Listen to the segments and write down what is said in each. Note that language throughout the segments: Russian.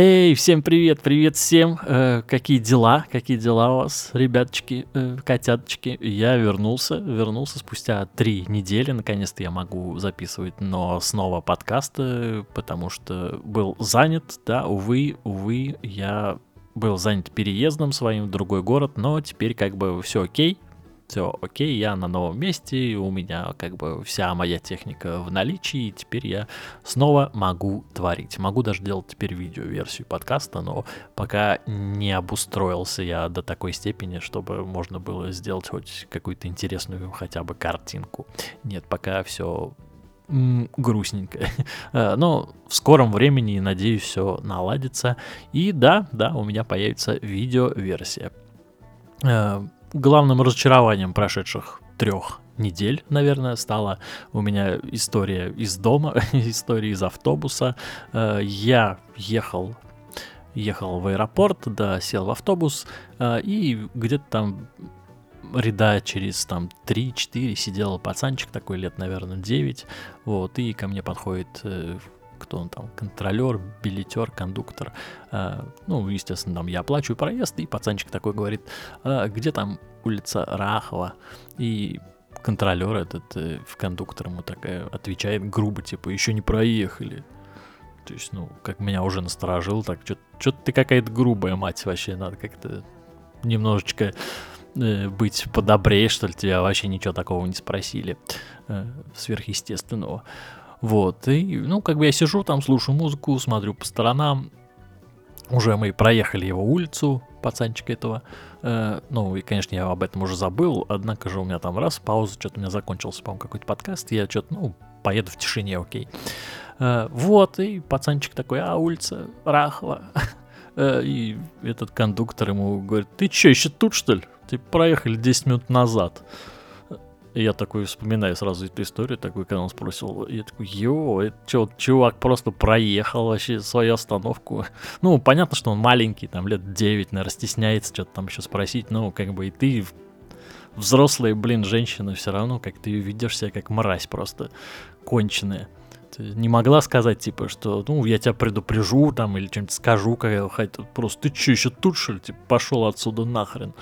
Эй, всем привет, привет всем. Э, какие дела, какие дела у вас, ребяточки, э, котяточки? Я вернулся, вернулся спустя три недели. Наконец-то я могу записывать, но снова подкасты, потому что был занят, да, увы, увы, я был занят переездом своим в другой город, но теперь как бы все окей, все окей, я на новом месте, у меня как бы вся моя техника в наличии, и теперь я снова могу творить. Могу даже делать теперь видео-версию подкаста, но пока не обустроился я до такой степени, чтобы можно было сделать хоть какую-то интересную хотя бы картинку. Нет, пока все грустненько. Э, но в скором времени, надеюсь, все наладится. И да, да, у меня появится видео-версия э, главным разочарованием прошедших трех недель, наверное, стала у меня история из дома, история из автобуса. Э, я ехал ехал в аэропорт, да, сел в автобус, э, и где-то там ряда через там 3-4 сидел пацанчик такой лет, наверное, 9, вот, и ко мне подходит э, кто он там, контролер, билетер, кондуктор. Э, ну, естественно, там я оплачиваю проезд, и пацанчик такой говорит, э, где там улица Рахова? И контролер этот э, в кондуктор ему так э, отвечает грубо, типа, еще не проехали. То есть, ну, как меня уже насторожил, так, что-то ты какая-то грубая, мать, вообще, надо как-то немножечко быть подобрее, что ли, тебя вообще ничего такого не спросили э, сверхъестественного. Вот, и, ну, как бы я сижу там, слушаю музыку, смотрю по сторонам. Уже мы проехали его улицу, пацанчика этого. Э, ну, и, конечно, я об этом уже забыл, однако же у меня там раз, пауза, что-то у меня закончился, по-моему, какой-то подкаст, я что-то, ну, поеду в тишине, окей. Э, вот, и пацанчик такой, а, улица Рахова. Э, и этот кондуктор ему говорит, ты что, еще тут, что ли? Ты проехали 10 минут назад. И я такой вспоминаю сразу эту историю, такой, когда он спросил, я такой, йо, чё, чувак просто проехал вообще свою остановку. Ну, понятно, что он маленький, там лет 9, наверное, стесняется что-то там еще спросить, ну, как бы и ты взрослая, блин, женщина, все равно, как ты ведешь себя как мразь просто конченая. Ты не могла сказать, типа, что, ну, я тебя предупрежу, там, или что-нибудь скажу, как хоть просто, ты что, еще тут, что ли, типа, пошел отсюда нахрен.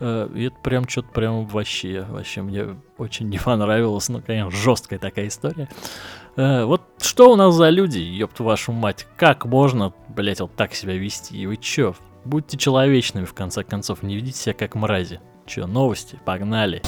Э, и это прям что-то прям вообще, вообще мне очень не понравилось. Ну, конечно, жесткая такая история. Э, вот что у нас за люди, ёб вашу мать? Как можно, блять, вот так себя вести? И вы чё? Будьте человечными, в конце концов, не ведите себя как мрази. Чё, новости? Погнали!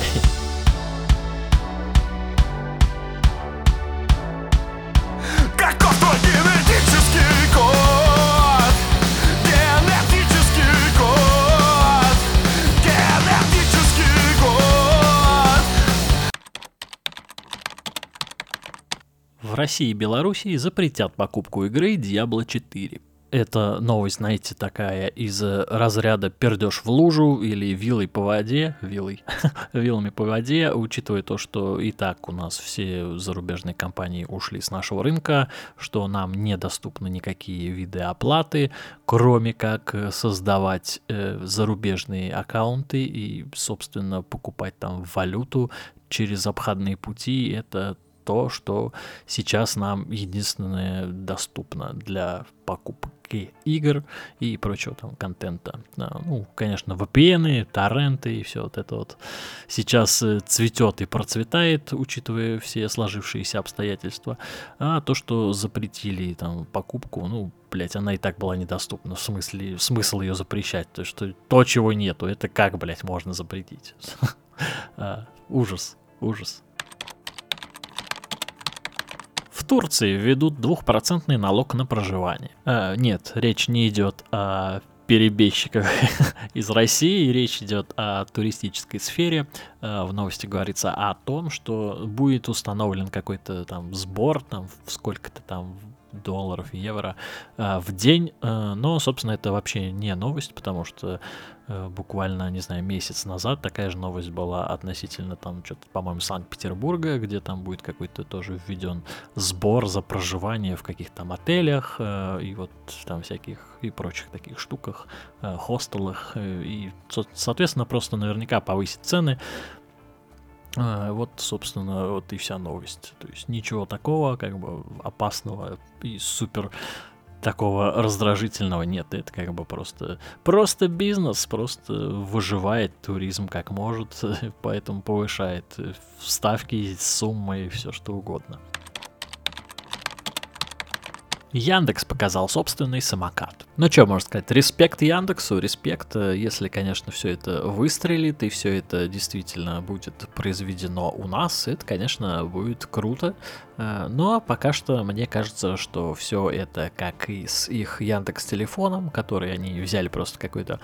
России и Белоруссии запретят покупку игры Diablo 4. Это новость, знаете, такая из разряда пердеж в лужу или вилой по воде, вилой, вилами по воде, учитывая то, что и так у нас все зарубежные компании ушли с нашего рынка, что нам недоступны никакие виды оплаты, кроме как создавать э, зарубежные аккаунты и, собственно, покупать там валюту через обходные пути. Это то, что сейчас нам единственное доступно для покупки игр и прочего там контента. Ну, конечно, VPN, торренты и все вот это вот сейчас э, цветет и процветает, учитывая все сложившиеся обстоятельства. А то, что запретили там покупку, ну, блять, она и так была недоступна. В смысле, смысл ее запрещать? То, что то, чего нету, это как, блять, можно запретить? А, ужас, ужас. Турции введут двухпроцентный налог на проживание. А, нет, речь не идет о перебежчиках из России. Речь идет о туристической сфере. А, в новости говорится о том, что будет установлен какой-то там сбор, там сколько-то там долларов, евро э, в день. Э, но, собственно, это вообще не новость, потому что э, буквально, не знаю, месяц назад такая же новость была относительно там что-то, по-моему, Санкт-Петербурга, где там будет какой-то тоже введен сбор за проживание в каких-то там отелях и вот там всяких и прочих таких штуках, хостелах. И, соответственно, просто наверняка повысить цены. А, вот, собственно, вот и вся новость. То есть ничего такого, как бы опасного и супер такого раздражительного нет. Это как бы просто, просто бизнес, просто выживает туризм как может, поэтому повышает ставки, суммы и все что угодно. Яндекс показал собственный самокат. Ну что можно сказать, респект Яндексу, респект, э, если, конечно, все это выстрелит и все это действительно будет произведено у нас, это, конечно, будет круто. Э, но пока что мне кажется, что все это как и с их Яндекс телефоном, который они взяли просто какую-то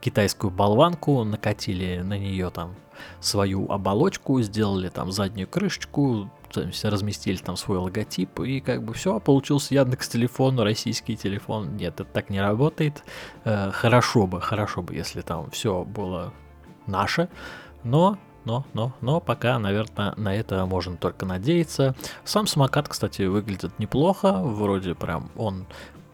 китайскую болванку, накатили на нее там свою оболочку, сделали там заднюю крышечку, то есть разместили там свой логотип, и как бы все, получился Яндекс телефон, российский телефон. Нет, это так не работает. Э, хорошо бы, хорошо бы, если там все было наше, но но, но, но пока, наверное, на это можно только надеяться. Сам самокат, кстати, выглядит неплохо, вроде прям он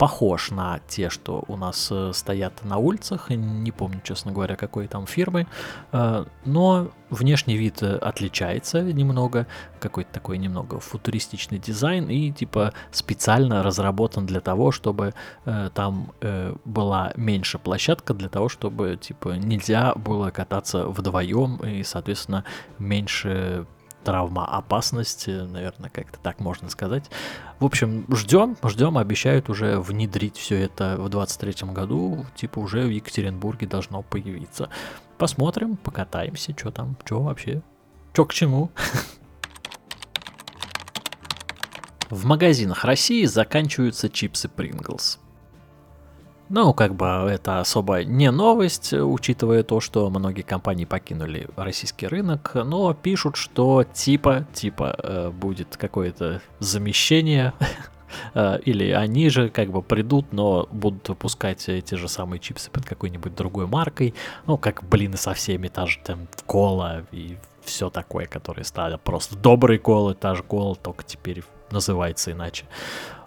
похож на те, что у нас э, стоят на улицах. Не помню, честно говоря, какой там фирмы. Э, но внешний вид э, отличается немного. Какой-то такой немного футуристичный дизайн. И типа специально разработан для того, чтобы там была меньше площадка, для того, чтобы типа нельзя было кататься вдвоем и, соответственно, меньше травма опасности, наверное, как-то так можно сказать. В общем, ждем, ждем, обещают уже внедрить все это в 23 году, типа уже в Екатеринбурге должно появиться. Посмотрим, покатаемся, что там, что вообще, что к чему. В магазинах России заканчиваются чипсы Pringles. Ну, как бы это особо не новость, учитывая то, что многие компании покинули российский рынок, но пишут, что типа, типа э, будет какое-то замещение э, или они же как бы придут, но будут выпускать эти же самые чипсы под какой-нибудь другой маркой, ну, как, блин, со всеми, та же там кола и все такое, которые стали просто добрые колы, та же кола, только теперь называется иначе.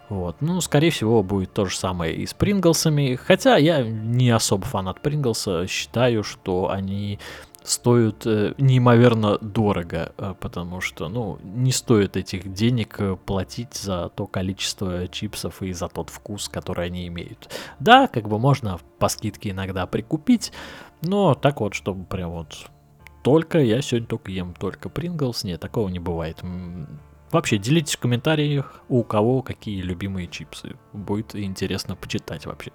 Вот. Ну, скорее всего, будет то же самое и с Принглсами. Хотя я не особо фанат Принглса. Считаю, что они стоят э, неимоверно дорого, э, потому что, ну, не стоит этих денег э, платить за то количество чипсов и за тот вкус, который они имеют. Да, как бы можно по скидке иногда прикупить, но так вот, чтобы прям вот только, я сегодня только ем только Принглс, нет, такого не бывает. Вообще, делитесь в комментариях, у кого какие любимые чипсы. Будет интересно почитать вообще.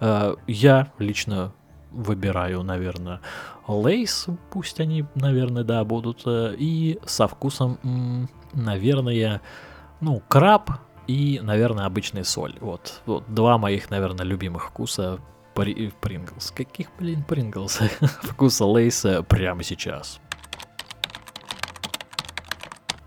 Э, я лично выбираю, наверное, лейс, пусть они, наверное, да, будут, э, и со вкусом, наверное, ну, краб и, наверное, обычная соль. Вот, вот два моих, наверное, любимых вкуса Принглс. Каких, блин, Принглс? Вкуса лейса прямо сейчас.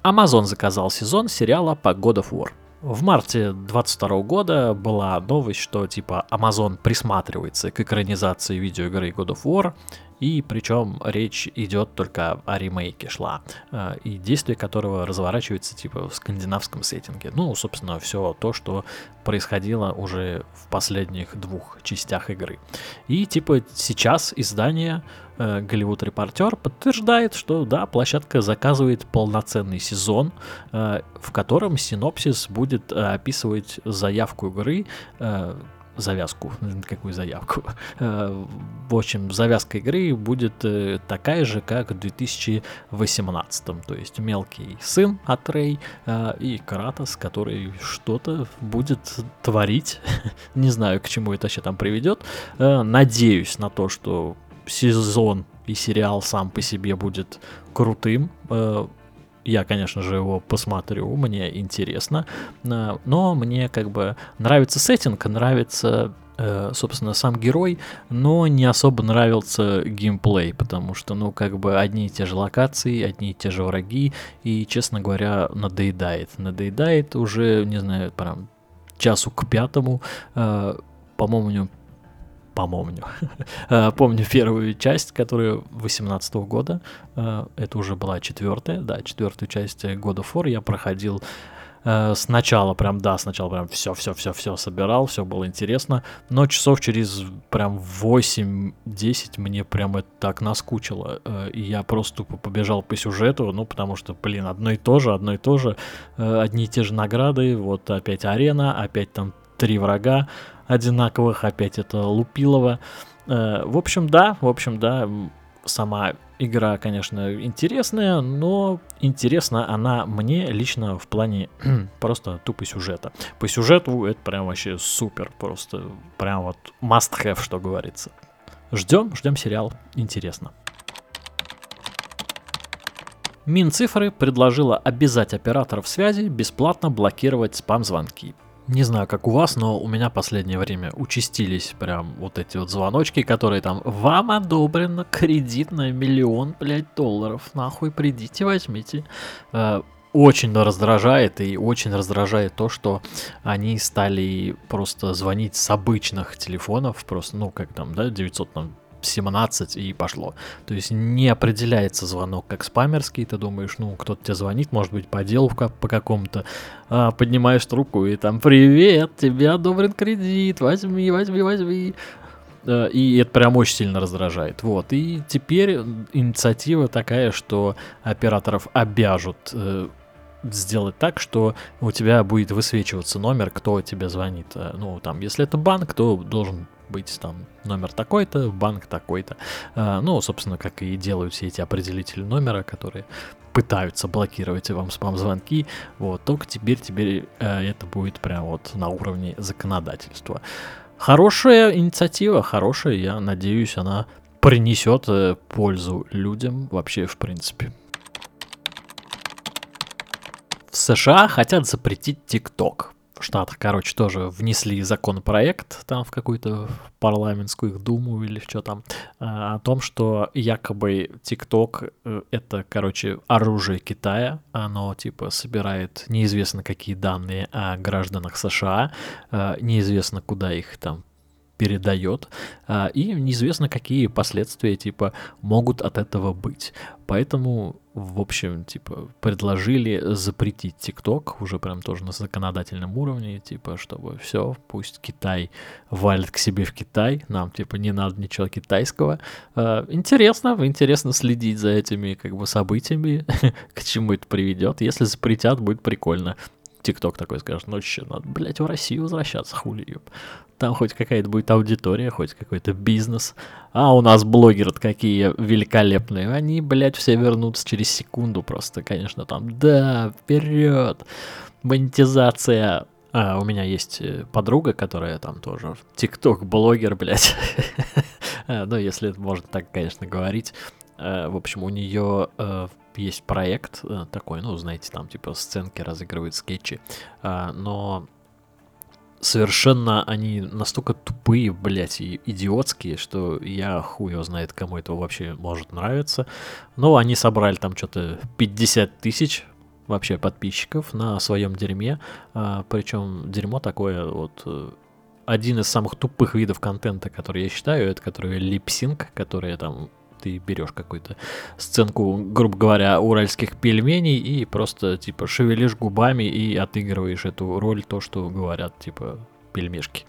Amazon заказал сезон сериала по God of War. В марте 22 года была новость, что типа Amazon присматривается к экранизации видеоигры God of War, и причем речь идет только о ремейке шла, э, и действие которого разворачивается типа в скандинавском сеттинге. Ну, собственно, все то, что происходило уже в последних двух частях игры. И типа сейчас издание Голливуд э, Репортер подтверждает, что да, площадка заказывает полноценный сезон, э, в котором синопсис будет описывать заявку игры, завязку, какую заявку. В общем, завязка игры будет такая же, как в 2018. То есть мелкий сын от Рэй и Кратос, который что-то будет творить. Не знаю, к чему это вообще там приведет. Надеюсь на то, что сезон и сериал сам по себе будет крутым. Э, я, конечно же, его посмотрю, мне интересно. Э, но мне как бы нравится сеттинг, нравится э, собственно, сам герой, но не особо нравился геймплей, потому что, ну, как бы одни и те же локации, одни и те же враги, и, честно говоря, надоедает. Надоедает уже, не знаю, прям часу к пятому, по-моему, по-моему, э, помню первую часть, которая 18 года, э, это уже была четвертая, да, четвертую часть God of я проходил э, сначала прям, да, сначала прям все-все-все-все собирал, все было интересно, но часов через прям 8-10 мне прям это так наскучило, и я просто побежал по сюжету, ну, потому что, блин, одно и то же, одно и то же, одни и те же награды, вот опять арена, опять там три врага одинаковых, опять это Лупилова. Э, в общем, да, в общем, да, сама игра, конечно, интересная, но интересна она мне лично в плане просто тупо сюжета. По сюжету это прям вообще супер, просто прям вот must have, что говорится. Ждем, ждем сериал, интересно. Минцифры предложила обязать операторов связи бесплатно блокировать спам-звонки. Не знаю, как у вас, но у меня последнее время участились прям вот эти вот звоночки, которые там «Вам одобрено кредит на миллион, блядь, долларов, нахуй придите, возьмите». Э, очень раздражает и очень раздражает то, что они стали просто звонить с обычных телефонов, просто, ну, как там, да, 900 там 17 и пошло. То есть не определяется звонок как спамерский, ты думаешь, ну, кто-то тебе звонит, может быть, по делу по какому-то, а, поднимаешь трубку и там, привет, тебе одобрен кредит, возьми, возьми, возьми. И это прям очень сильно раздражает. Вот. И теперь инициатива такая, что операторов обяжут э, сделать так, что у тебя будет высвечиваться номер, кто тебе звонит. Э, ну, там, если это банк, то должен быть там номер такой-то, банк такой-то. А, ну, собственно, как и делают все эти определители номера, которые пытаются блокировать вам спам-звонки, вот, только теперь, теперь э, это будет прям вот на уровне законодательства. Хорошая инициатива, хорошая, я надеюсь, она принесет э, пользу людям вообще в принципе. В США хотят запретить ТикТок. Штатах, короче, тоже внесли законопроект там в какую-то парламентскую их думу или что там, а, о том, что якобы ТикТок э, это, короче, оружие Китая, оно типа собирает неизвестно какие данные о гражданах США, а, неизвестно куда их там передает, а, и неизвестно, какие последствия, типа, могут от этого быть. Поэтому, в общем, типа, предложили запретить ТикТок уже прям тоже на законодательном уровне, типа, чтобы все, пусть Китай валит к себе в Китай, нам, типа, не надо ничего китайского. А, интересно, интересно следить за этими, как бы, событиями, к чему это приведет. Если запретят, будет прикольно. ТикТок такой скажет, ну что, надо, блядь, в Россию возвращаться, хули, ёп. Там хоть какая-то будет аудитория, хоть какой-то бизнес. А у нас блогеры какие великолепные. Они, блядь, все вернутся через секунду просто, конечно, там, да, вперед. Монетизация. А, у меня есть э, подруга, которая там тоже тикток-блогер, блядь. А, ну, если можно так, конечно, говорить. Э, в общем, у нее э, есть проект такой, ну, знаете, там типа сценки разыгрывают скетчи, а, но совершенно они настолько тупые, блядь, и идиотские, что я хуй его знает, кому это вообще может нравиться. Но они собрали там что-то 50 тысяч вообще подписчиков на своем дерьме. А, причем дерьмо такое вот э, один из самых тупых видов контента, который я считаю, это который липсинг, который там ты берешь какую-то сценку, грубо говоря, уральских пельменей и просто, типа, шевелишь губами и отыгрываешь эту роль, то, что говорят, типа, пельмешки.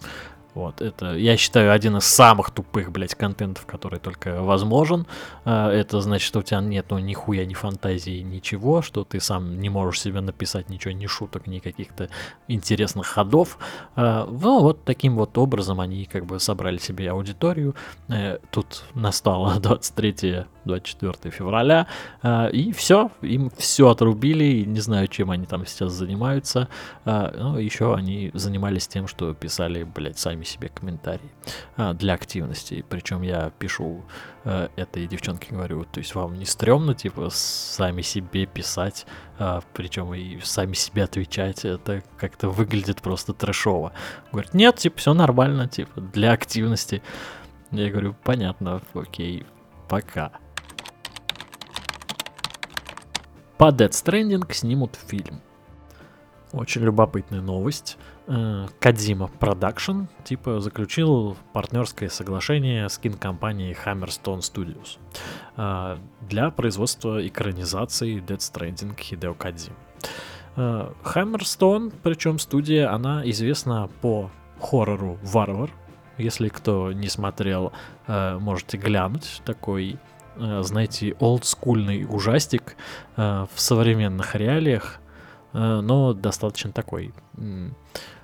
Вот, это, я считаю, один из самых тупых, блядь, контентов, который только возможен. А, это значит, что у тебя нет ну, нихуя ни фантазии, ничего, что ты сам не можешь себе написать ничего, ни шуток, ни каких-то интересных ходов. А, ну, вот таким вот образом они как бы собрали себе аудиторию. Э, тут настало 23 24 февраля, а, и все, им все отрубили, не знаю, чем они там сейчас занимаются, но еще они занимались тем, что писали, блядь, сами себе комментарии а, для активности. Причем я пишу э, этой девчонке, говорю, то есть вам не стрёмно, типа, сами себе писать, а, причем и сами себе отвечать, это как-то выглядит просто трэшово. Говорит, нет, типа, все нормально, типа, для активности. Я говорю, понятно, окей, пока. По Death Stranding снимут фильм. Очень любопытная новость. Э, Kojima Productions типа заключил партнерское соглашение с кинокомпанией Hammerstone Studios э, для производства экранизации Death Stranding Хидео Кадзимы. Э, Hammerstone, причем студия, она известна по хоррору Варвар. Если кто не смотрел, можете глянуть. Такой, знаете, олдскульный ужастик в современных реалиях, но достаточно такой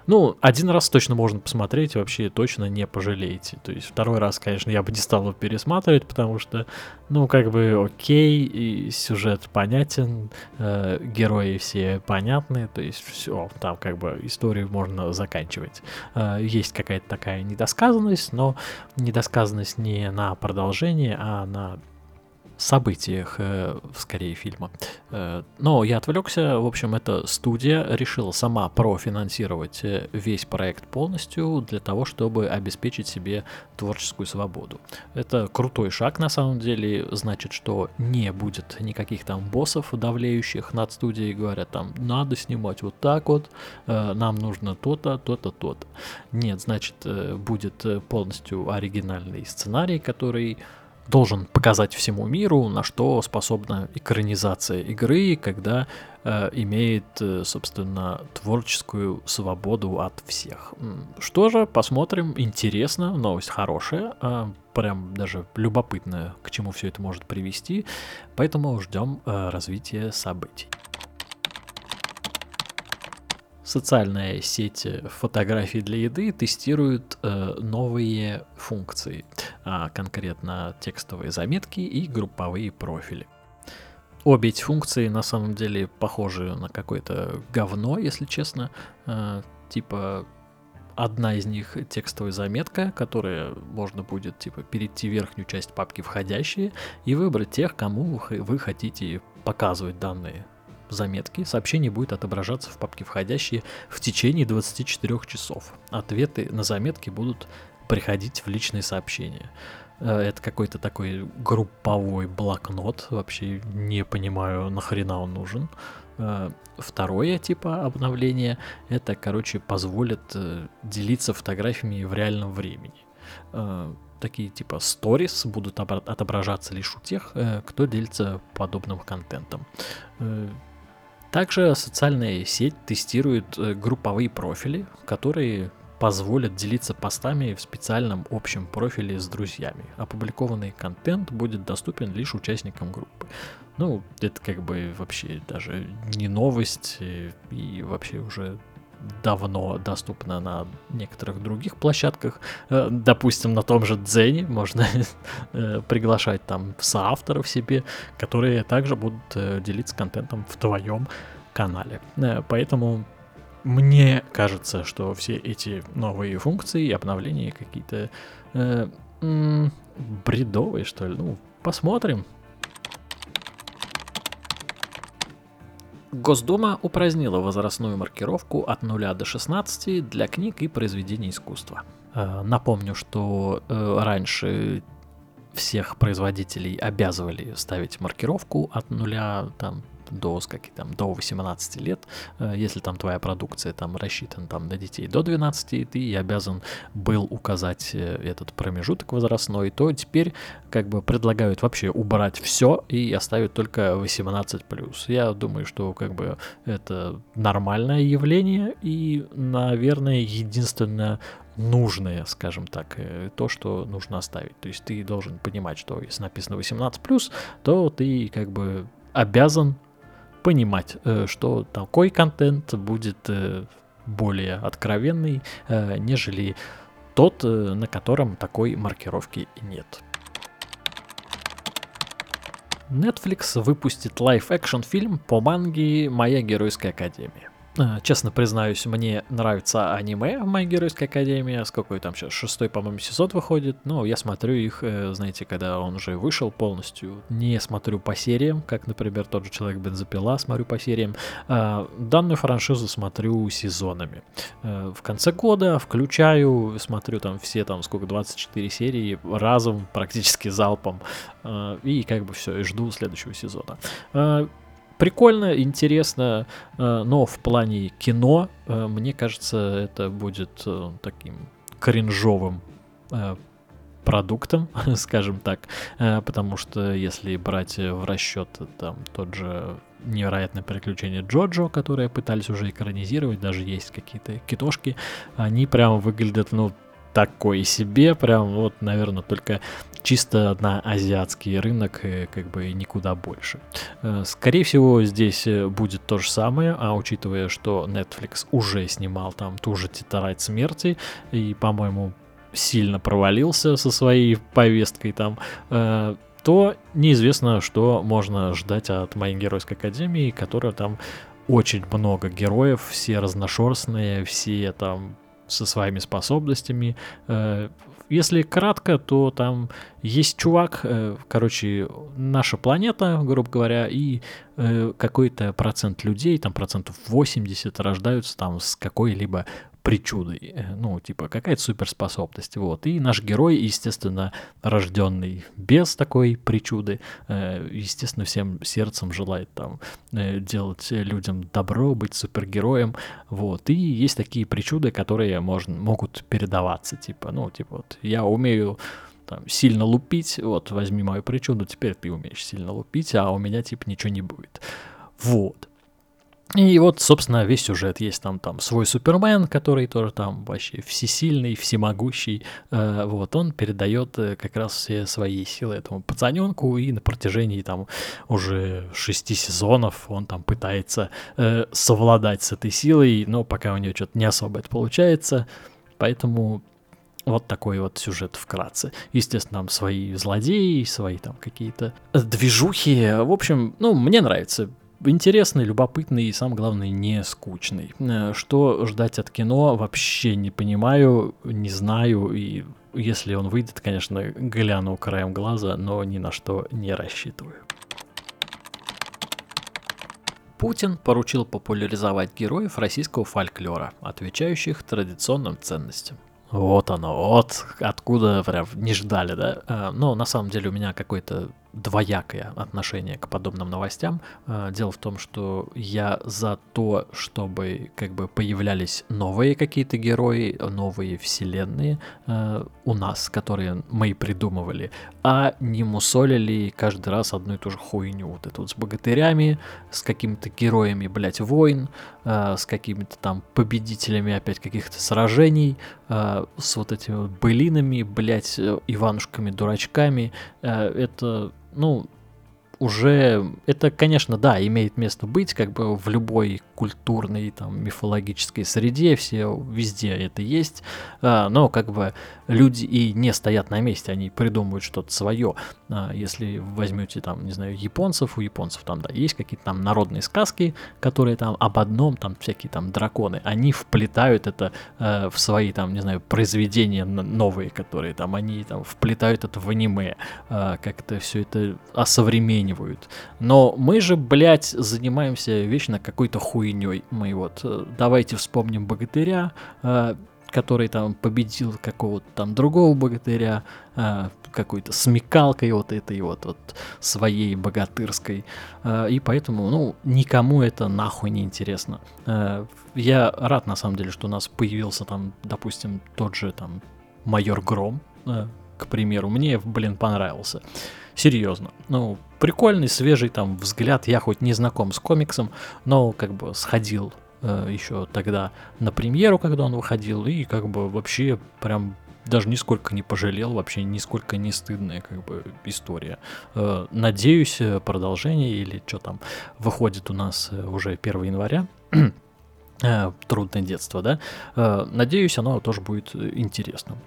Ну, один раз точно можно посмотреть, вообще точно не пожалеете. То есть второй раз, конечно, я бы не стал его пересматривать, потому что, ну, как бы окей, и сюжет понятен, э, герои все понятны, то есть все, там как бы историю можно заканчивать. Э, есть какая-то такая недосказанность, но недосказанность не на продолжение, а на событиях, э, скорее, фильма. Э, но я отвлекся. В общем, эта студия решила сама профинансировать э, весь проект полностью для того, чтобы обеспечить себе творческую свободу. Это крутой шаг, на самом деле. Значит, что не будет никаких там боссов, давлеющих над студией, говорят там, надо снимать вот так вот, нам нужно то-то, то-то, то-то. Нет, значит, будет полностью оригинальный сценарий, который должен показать всему миру, на что способна экранизация игры, когда э, имеет, э, собственно, творческую свободу от всех. Что же, посмотрим. Интересно, новость хорошая, э, прям даже любопытная, к чему все это может привести. Поэтому ждем э, развития событий. Социальная сеть фотографий для еды тестирует э, новые функции, а конкретно текстовые заметки и групповые профили. Обе эти функции на самом деле похожи на какое-то говно, если честно. Э, типа одна из них текстовая заметка, которая можно будет типа перейти в верхнюю часть папки входящие и выбрать тех, кому вы хотите показывать данные заметки, сообщение будет отображаться в папке входящие в течение 24 часов. Ответы на заметки будут приходить в личные сообщения. Э, это какой-то такой групповой блокнот. Вообще не понимаю, нахрена он нужен. Э, второе типа обновления, это, короче, позволит э, делиться фотографиями в реальном времени. Такие типа сторис будут отображаться лишь у тех, кто делится подобным контентом. Также социальная сеть тестирует э, групповые профили, которые позволят делиться постами в специальном общем профиле с друзьями. Опубликованный контент будет доступен лишь участникам группы. Ну, это как бы вообще даже не новость э, и вообще уже давно доступна на некоторых других площадках. Э, допустим, на том же Дзене можно э, приглашать там соавторов себе, которые также будут э, делиться контентом в твоем канале. Поэтому мне кажется, что все эти новые функции и обновления какие-то э, бредовые, что ли. Ну, посмотрим. Госдума упразднила возрастную маркировку от 0 до 16 для книг и произведений искусства. Э, напомню, что э, раньше всех производителей обязывали ставить маркировку от 0 там, до, как, там, до 18 лет, э, если там твоя продукция там рассчитана там, на детей до 12, ты обязан был указать э, этот промежуток возрастной, то теперь как бы предлагают вообще убрать все и оставить только 18+. Я думаю, что как бы это нормальное явление и, наверное, единственное нужное, скажем так, э, то, что нужно оставить. То есть ты должен понимать, что если написано 18+, то ты как бы обязан понимать, э, что такой контент будет э, более откровенный, э, нежели тот, на котором такой маркировки нет. Netflix выпустит live-action фильм по манге «Моя геройская академия». Э, честно признаюсь, мне нравится аниме в моей геройской академии. С какой там сейчас шестой, по-моему, сезон выходит. Ну, я смотрю их, э, знаете, когда он уже вышел полностью. Не смотрю по сериям, как, например, тот же Человек Бензопила, смотрю по сериям. А, данную франшизу смотрю сезонами. Э, в конце года включаю, смотрю там все там сколько, 24 серии разом, практически залпом. И как бы все, и жду следующего сезона прикольно, интересно, э, но в плане кино, э, мне кажется, это будет э, таким кринжовым продуктом, скажем так, потому что если брать в расчет там тот же невероятное приключение Джоджо, которые пытались уже экранизировать, даже есть какие-то китошки, они прям выглядят, ну, такой себе, прям вот, наверное, только чисто на азиатский рынок, и как бы никуда больше. Э, скорее всего, здесь э, будет то же самое, а учитывая, что Netflix уже снимал там ту же «Тетрадь смерти», и, по-моему, сильно провалился со своей повесткой там, э, то неизвестно, что можно ждать от моей геройской академии, которая там очень много героев, все разношерстные, все там со своими способностями. Если кратко, то там есть чувак, э, короче, наша планета, грубо говоря, и э, какой-то процент людей, там процентов 80 рождаются там с какой-либо причудой, э, ну, типа, какая-то суперспособность, вот. И наш герой, естественно, рожденный без такой причуды, э, естественно, всем сердцем желает там э, делать людям добро, быть супергероем, вот. И есть такие причуды, которые можно, могут передаваться, типа, ну, типа, вот, я умею там, сильно лупить, вот, возьми мою причуду, теперь ты умеешь сильно лупить, а у меня, типа, ничего не будет. Вот. И вот, собственно, весь сюжет. Есть там, там свой Супермен, который тоже там вообще всесильный, всемогущий. Э, вот, он передает э, как раз все свои силы этому пацаненку, и на протяжении там уже шести сезонов он там пытается э, совладать с этой силой, но пока у него что-то не особо это получается. Поэтому вот такой вот сюжет вкратце. Естественно, там свои злодеи, свои там какие-то движухи. В общем, ну, мне нравится интересный, любопытный и, самое главное, не скучный. Э, что ждать от кино, вообще не понимаю, не знаю, и если он выйдет, конечно, гляну краем глаза, но ни на что не рассчитываю. Путин поручил популяризовать героев российского фольклора, отвечающих традиционным ценностям. Вот оно, вот откуда прям не ждали, да. Э, но на самом деле у меня какой-то двоякое отношение к подобным новостям. А, дело в том, что я за то, чтобы как бы появлялись новые какие-то герои, новые вселенные э, у нас, которые мы придумывали, а не мусолили каждый раз одну и ту же хуйню. Вот это вот с богатырями, с какими-то героями, блядь, войн, э, с какими-то там победителями опять каких-то сражений, э, с вот этими былинами, блядь, Иванушками-дурачками. Э, это ну, уже это, конечно, да, имеет место быть, как бы в любой культурной, там, мифологической среде, все везде это есть, а, но как бы люди и не стоят на месте, они придумывают что-то свое. А, если возьмете там, не знаю, японцев, у японцев там, да, есть какие-то там народные сказки, которые там об одном, там всякие там драконы, они вплетают это э, в свои там, не знаю, произведения новые, которые там, они там вплетают это в аниме, э, как-то все это осовременивают. Но мы же, блядь, занимаемся вечно какой-то хуйней. Мы вот, э, давайте вспомним богатыря, э, который там победил какого-то там другого богатыря, э, какой-то смекалкой вот этой вот, вот своей богатырской. И поэтому, ну, никому это нахуй не интересно. Я рад, на самом деле, что у нас появился там, допустим, тот же там майор Гром, к примеру. Мне, блин, понравился. Серьезно. Ну, прикольный, свежий там взгляд. Я хоть не знаком с комиксом, но как бы сходил э, еще тогда на премьеру, когда он выходил, и как бы вообще прям даже нисколько не пожалел, вообще нисколько не стыдная как бы история. Э, надеюсь, э, продолжение или что там выходит у нас э, уже 1 января. трудное детство, да. Надеюсь, оно тоже будет интересным.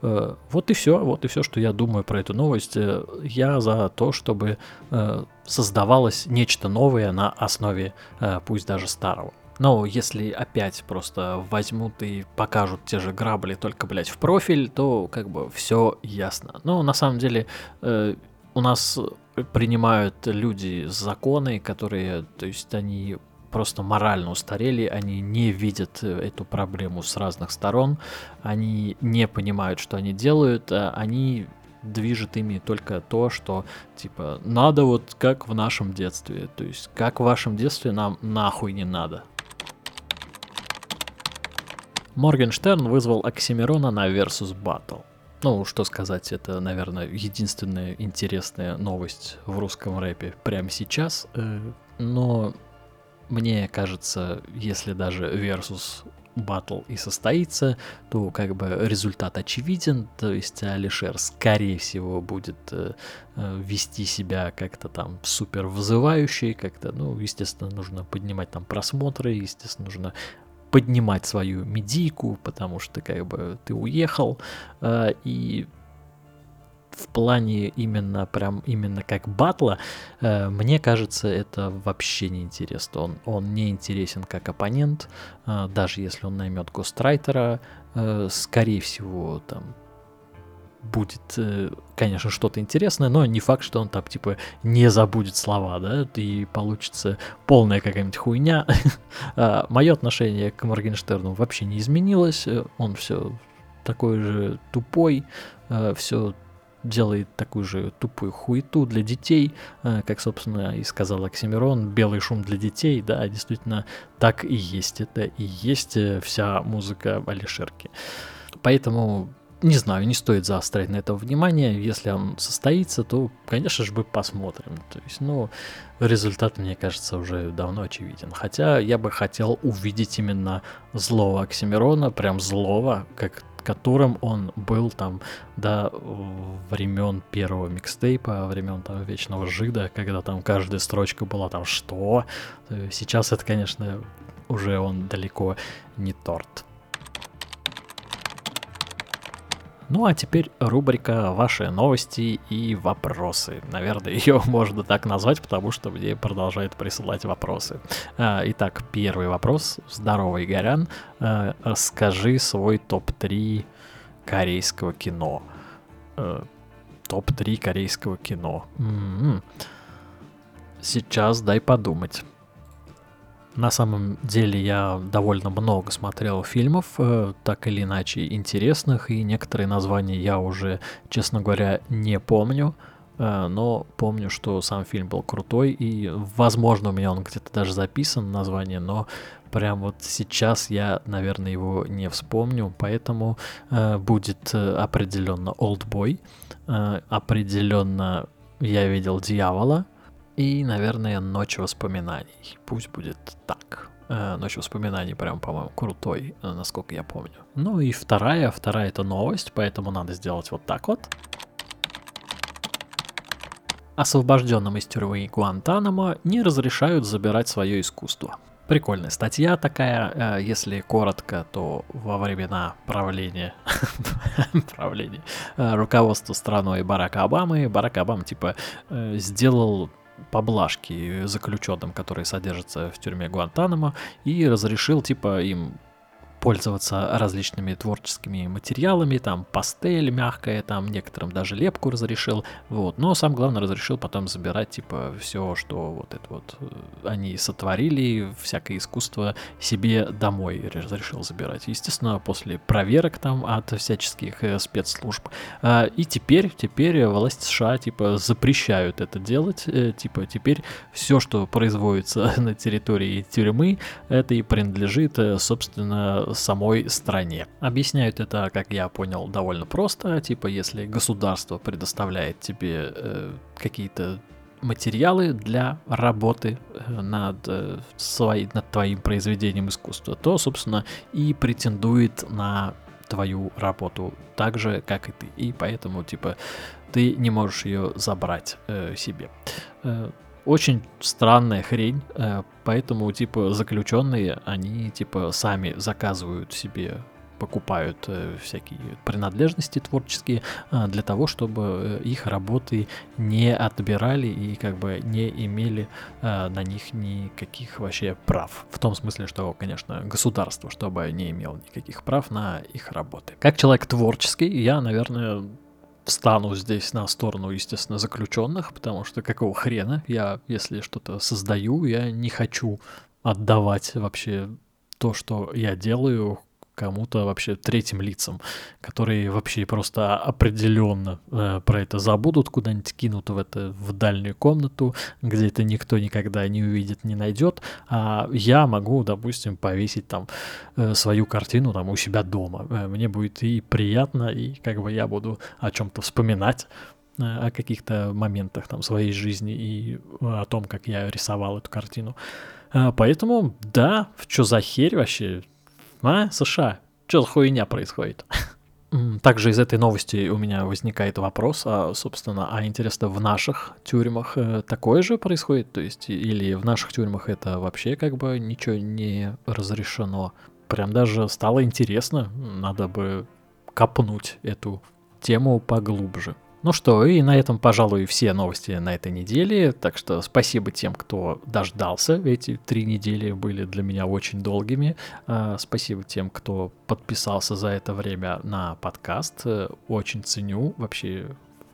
Вот и все, вот и все, что я думаю про эту новость. Я за то, чтобы создавалось нечто новое на основе, пусть даже старого. Но если опять просто возьмут и покажут те же грабли, только, блядь, в профиль, то как бы все ясно. Но на самом деле э, у нас принимают люди законы, которые, то есть они просто морально устарели, они не видят эту проблему с разных сторон, они не понимают, что они делают, а они движет ими только то, что, типа, надо вот как в нашем детстве. То есть, как в вашем детстве нам нахуй не надо. Моргенштерн вызвал Оксимирона на Versus Battle. Ну, что сказать, это, наверное, единственная интересная новость в русском рэпе прямо сейчас. Э, но мне кажется, если даже Versus батл и состоится, то как бы результат очевиден, то есть Алишер, скорее всего, будет э, э, вести себя как-то там супер вызывающий, как-то, ну, естественно, нужно поднимать там просмотры, естественно, нужно поднимать свою медийку, потому что как бы ты уехал, э, и в плане именно прям именно как батла, э, мне кажется, это вообще не интересно. Он, он не интересен как оппонент, э, даже если он наймет гострайтера, э, скорее всего, там будет, э, конечно, что-то интересное, но не факт, что он там, типа, не забудет слова, да, и получится полная какая-нибудь хуйня. А, Мое отношение к Моргенштерну вообще не изменилось, э, он все такой же тупой, э, все делает такую же тупую хуету для детей, как, собственно, и сказал Оксимирон, белый шум для детей, да, действительно, так и есть. Это и есть вся музыка Алишерки. Поэтому не знаю, не стоит заострять на это внимание. Если он состоится, то, конечно же, мы посмотрим. То есть, ну, результат, мне кажется, уже давно очевиден. Хотя я бы хотел увидеть именно злого Оксимирона, прям злого, как которым он был там до времен первого микстейпа, времен там Вечного Жида, когда там каждая строчка была там «что?». Сейчас это, конечно, уже он далеко не торт. Ну а теперь рубрика «Ваши новости и вопросы». Наверное, ее можно так назвать, потому что мне продолжают присылать вопросы. А, итак, первый вопрос. Здорово, Игорян. А, расскажи свой топ-3 корейского кино. А, топ-3 корейского кино. М-м-м. Сейчас дай подумать. На самом деле я довольно много смотрел фильмов, э, так или иначе интересных, и некоторые названия я уже, честно говоря, не помню, э, но помню, что сам фильм был крутой, и, возможно, у меня он где-то даже записан, название, но прям вот сейчас я, наверное, его не вспомню, поэтому э, будет определенно Oldboy, определенно я видел Дьявола, и, наверное, Ночь воспоминаний. Пусть будет так. Э, Ночь воспоминаний прям, по-моему, крутой, э, насколько я помню. Ну и вторая, вторая это новость, поэтому надо сделать вот так вот. Освобожденным из тюрьмы Гуантанамо не разрешают забирать свое искусство. Прикольная статья такая, э, если коротко, то во времена правления, правления руководства страной Барака Обамы, Барак Обама типа сделал поблажки заключенным, которые содержатся в тюрьме Гуантанамо, и разрешил, типа, им пользоваться различными творческими материалами, там пастель мягкая, там некоторым даже лепку разрешил, вот. Но сам главное разрешил потом забирать, типа, все, что вот это вот э, они сотворили, всякое искусство себе домой разрешил забирать. Естественно, после проверок там от всяческих э, спецслужб. А, и теперь, теперь власти США, типа, запрещают это делать, э, типа, теперь все, что производится на территории тюрьмы, это и принадлежит, собственно, самой стране. Объясняют это, как я понял, довольно просто. Типа, если государство предоставляет тебе э, какие-то материалы для работы э, над, э, своей, над твоим произведением искусства, то, собственно, и претендует на твою работу так же, как и ты. И поэтому, типа, ты не можешь ее забрать э, себе. Э, очень странная хрень, э, поэтому, типа, заключенные, они, типа, сами заказывают себе покупают э, всякие принадлежности творческие э, для того, чтобы их работы не отбирали и как бы не имели на них никаких вообще прав. В том смысле, что, конечно, государство, чтобы не имело никаких прав на их работы. Как человек творческий, я, наверное, встану здесь на сторону, естественно, заключенных, потому что какого хрена я, если что-то создаю, я не хочу отдавать вообще то, что я делаю кому-то вообще третьим лицам, которые вообще просто определенно э, про это забудут, куда-нибудь кинут в это в дальнюю комнату, где это никто никогда не увидит, не найдет, а я могу, допустим, повесить там э, свою картину там у себя дома. Э, мне будет и приятно, и как бы я буду о чем-то вспоминать э, о каких-то моментах там своей жизни и о том, как я рисовал эту картину. Э, поэтому, да, что за херь вообще, А, США, что за хуйня происходит? Также из этой новости у меня возникает вопрос, а, собственно, а интересно, в наших тюрьмах э, такое же происходит? То есть, или в наших тюрьмах это вообще как бы ничего не разрешено? Прям даже стало интересно, надо бы копнуть эту тему поглубже. Ну что, и на этом, пожалуй, все новости на этой неделе. Так что спасибо тем, кто дождался. Эти три недели были для меня очень долгими. А, спасибо тем, кто подписался за это время на подкаст. Очень ценю. Вообще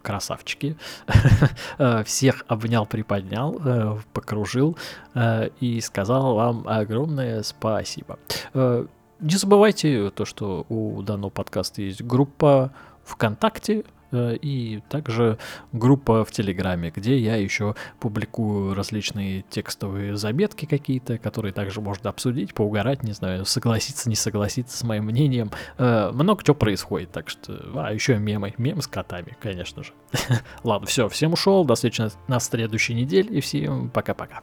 красавчики. Всех обнял, приподнял, э, покружил э, и сказал вам огромное спасибо. Э, не забывайте то, что у данного подкаста есть группа ВКонтакте, и также группа в Телеграме, где я еще публикую различные текстовые заметки какие-то, которые также можно обсудить, поугарать, не знаю, согласиться, не согласиться с моим мнением. Э, много чего происходит, так что... А, еще мемы, мемы с котами, конечно же. Ладно, все, всем ушел, до встречи на следующей неделе, и всем пока-пока.